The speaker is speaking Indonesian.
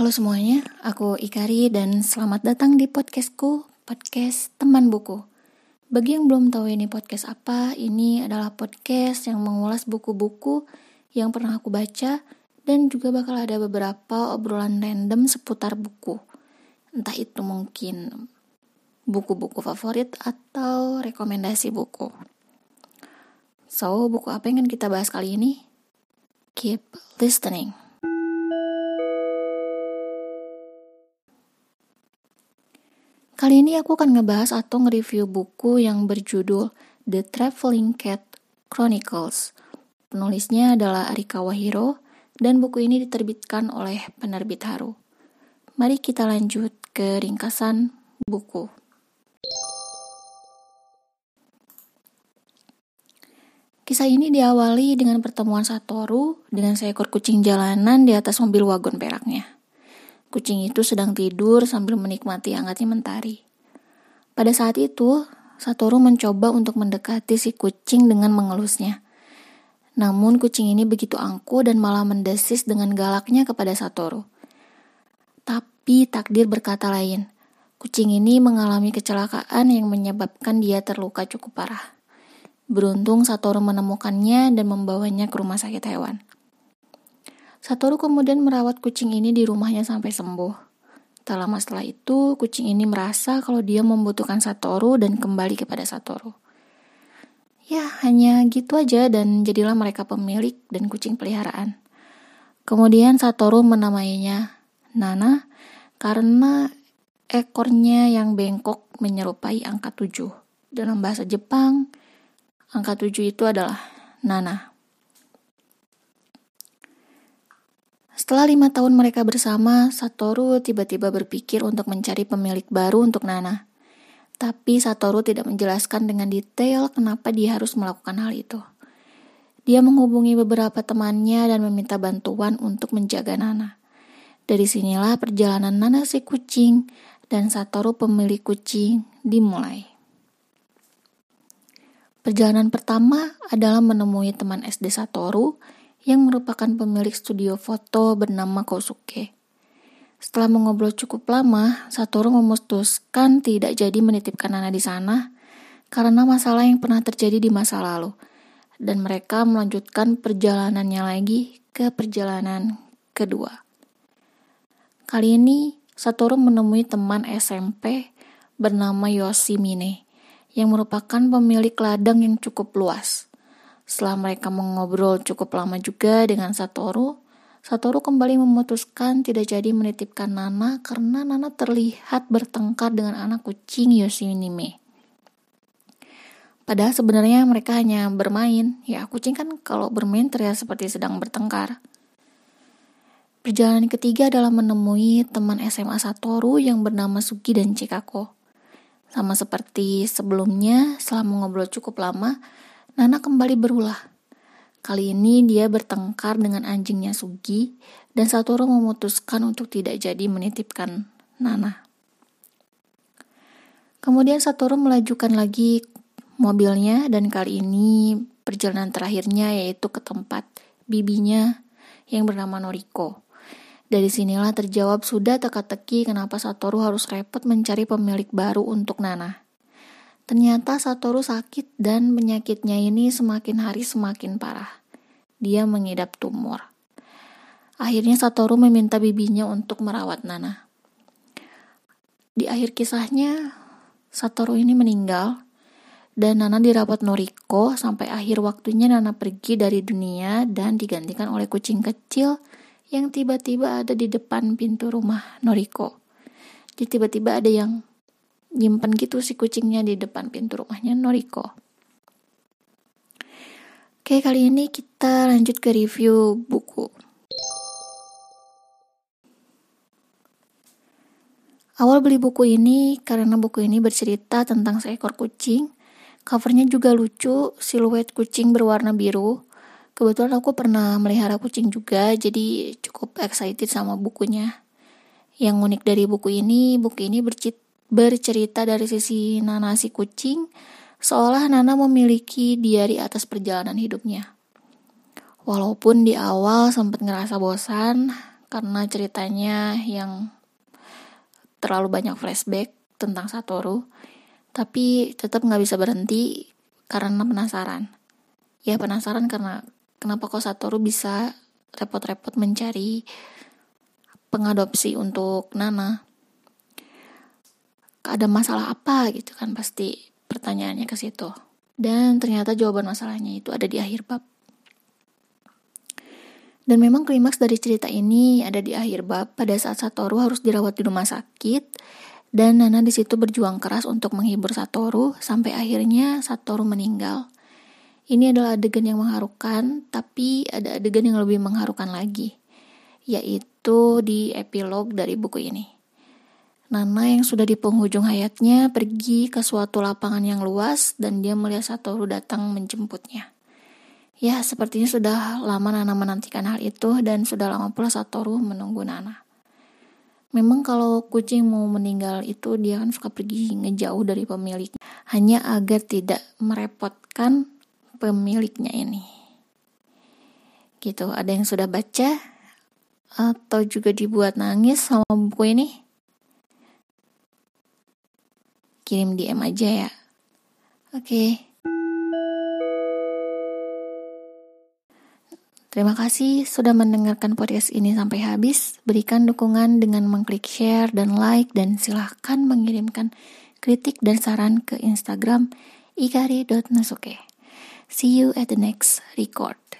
Halo semuanya, aku Ikari dan selamat datang di podcastku, podcast teman buku. Bagi yang belum tahu ini podcast apa, ini adalah podcast yang mengulas buku-buku yang pernah aku baca dan juga bakal ada beberapa obrolan random seputar buku. Entah itu mungkin buku-buku favorit atau rekomendasi buku. So, buku apa yang akan kita bahas kali ini? Keep listening. Kali ini aku akan ngebahas atau nge-review buku yang berjudul The Traveling Cat Chronicles. Penulisnya adalah Arika Wahiro dan buku ini diterbitkan oleh penerbit Haru. Mari kita lanjut ke ringkasan buku. Kisah ini diawali dengan pertemuan Satoru dengan seekor kucing jalanan di atas mobil wagon peraknya. Kucing itu sedang tidur sambil menikmati hangatnya mentari. Pada saat itu, Satoru mencoba untuk mendekati si kucing dengan mengelusnya. Namun kucing ini begitu angkuh dan malah mendesis dengan galaknya kepada Satoru. Tapi takdir berkata lain. Kucing ini mengalami kecelakaan yang menyebabkan dia terluka cukup parah. Beruntung Satoru menemukannya dan membawanya ke rumah sakit hewan. Satoru kemudian merawat kucing ini di rumahnya sampai sembuh. Tak lama setelah itu, kucing ini merasa kalau dia membutuhkan Satoru dan kembali kepada Satoru. Ya, hanya gitu aja dan jadilah mereka pemilik dan kucing peliharaan. Kemudian Satoru menamainya Nana karena ekornya yang bengkok menyerupai angka tujuh. Dalam bahasa Jepang, angka tujuh itu adalah Nana. Setelah lima tahun mereka bersama, Satoru tiba-tiba berpikir untuk mencari pemilik baru untuk Nana. Tapi Satoru tidak menjelaskan dengan detail kenapa dia harus melakukan hal itu. Dia menghubungi beberapa temannya dan meminta bantuan untuk menjaga Nana. Dari sinilah perjalanan Nana si kucing dan Satoru pemilik kucing dimulai. Perjalanan pertama adalah menemui teman SD Satoru yang merupakan pemilik studio foto bernama Kosuke. Setelah mengobrol cukup lama, Satoru memutuskan tidak jadi menitipkan Nana di sana karena masalah yang pernah terjadi di masa lalu. Dan mereka melanjutkan perjalanannya lagi ke perjalanan kedua. Kali ini, Satoru menemui teman SMP bernama Yoshimine yang merupakan pemilik ladang yang cukup luas. Setelah mereka mengobrol cukup lama juga dengan Satoru, Satoru kembali memutuskan tidak jadi menitipkan Nana karena Nana terlihat bertengkar dengan anak kucing Yoshinime. Padahal sebenarnya mereka hanya bermain. Ya, kucing kan kalau bermain terlihat seperti sedang bertengkar. Perjalanan ketiga adalah menemui teman SMA Satoru yang bernama Suki dan Chikako. Sama seperti sebelumnya, setelah mengobrol cukup lama, Nana kembali berulah. Kali ini dia bertengkar dengan anjingnya Sugi dan Satoru memutuskan untuk tidak jadi menitipkan Nana. Kemudian Satoru melajukan lagi mobilnya dan kali ini perjalanan terakhirnya yaitu ke tempat bibinya yang bernama Noriko. Dari sinilah terjawab sudah teka-teki kenapa Satoru harus repot mencari pemilik baru untuk Nana. Ternyata Satoru sakit dan penyakitnya ini semakin hari semakin parah. Dia mengidap tumor. Akhirnya Satoru meminta bibinya untuk merawat Nana. Di akhir kisahnya, Satoru ini meninggal dan Nana dirawat Noriko sampai akhir waktunya Nana pergi dari dunia dan digantikan oleh kucing kecil yang tiba-tiba ada di depan pintu rumah Noriko. Jadi tiba-tiba ada yang nyimpen gitu si kucingnya di depan pintu rumahnya Noriko. Oke, kali ini kita lanjut ke review buku. Awal beli buku ini karena buku ini bercerita tentang seekor kucing. Covernya juga lucu, siluet kucing berwarna biru. Kebetulan aku pernah melihara kucing juga, jadi cukup excited sama bukunya. Yang unik dari buku ini, buku ini bercerita bercerita dari sisi Nana si kucing, seolah Nana memiliki diari atas perjalanan hidupnya. Walaupun di awal sempat ngerasa bosan, karena ceritanya yang terlalu banyak flashback tentang Satoru tapi tetap nggak bisa berhenti karena penasaran ya penasaran karena kenapa kok Satoru bisa repot-repot mencari pengadopsi untuk Nana ada masalah apa gitu kan pasti pertanyaannya ke situ dan ternyata jawaban masalahnya itu ada di akhir bab dan memang klimaks dari cerita ini ada di akhir bab pada saat Satoru harus dirawat di rumah sakit dan Nana di situ berjuang keras untuk menghibur Satoru sampai akhirnya Satoru meninggal. Ini adalah adegan yang mengharukan, tapi ada adegan yang lebih mengharukan lagi, yaitu di epilog dari buku ini. Nana yang sudah di penghujung hayatnya pergi ke suatu lapangan yang luas dan dia melihat Satoru datang menjemputnya. Ya, sepertinya sudah lama Nana menantikan hal itu dan sudah lama pula Satoru menunggu Nana. Memang kalau kucing mau meninggal itu dia kan suka pergi ngejauh dari pemilik hanya agar tidak merepotkan pemiliknya ini. Gitu, ada yang sudah baca atau juga dibuat nangis sama buku ini? Kirim DM aja ya. Oke. Okay. Terima kasih sudah mendengarkan podcast ini sampai habis. Berikan dukungan dengan mengklik share dan like dan silahkan mengirimkan kritik dan saran ke Instagram ikari.nasuke. See you at the next record.